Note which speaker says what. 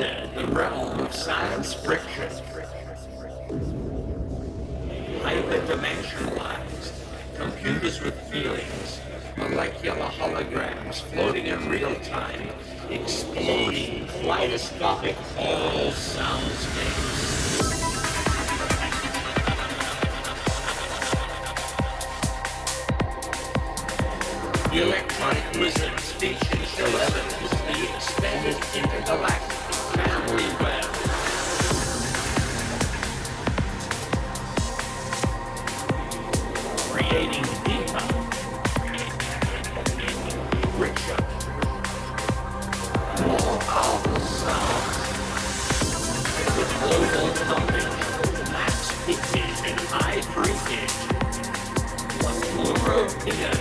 Speaker 1: the realm of science friction, hyperdimensionalized, computers with feelings, molecular holograms floating in real time, exploding kaleidoscopic aural soundscapes. The electronic music, featuring 11 is the expanded intergalactic.
Speaker 2: yeah.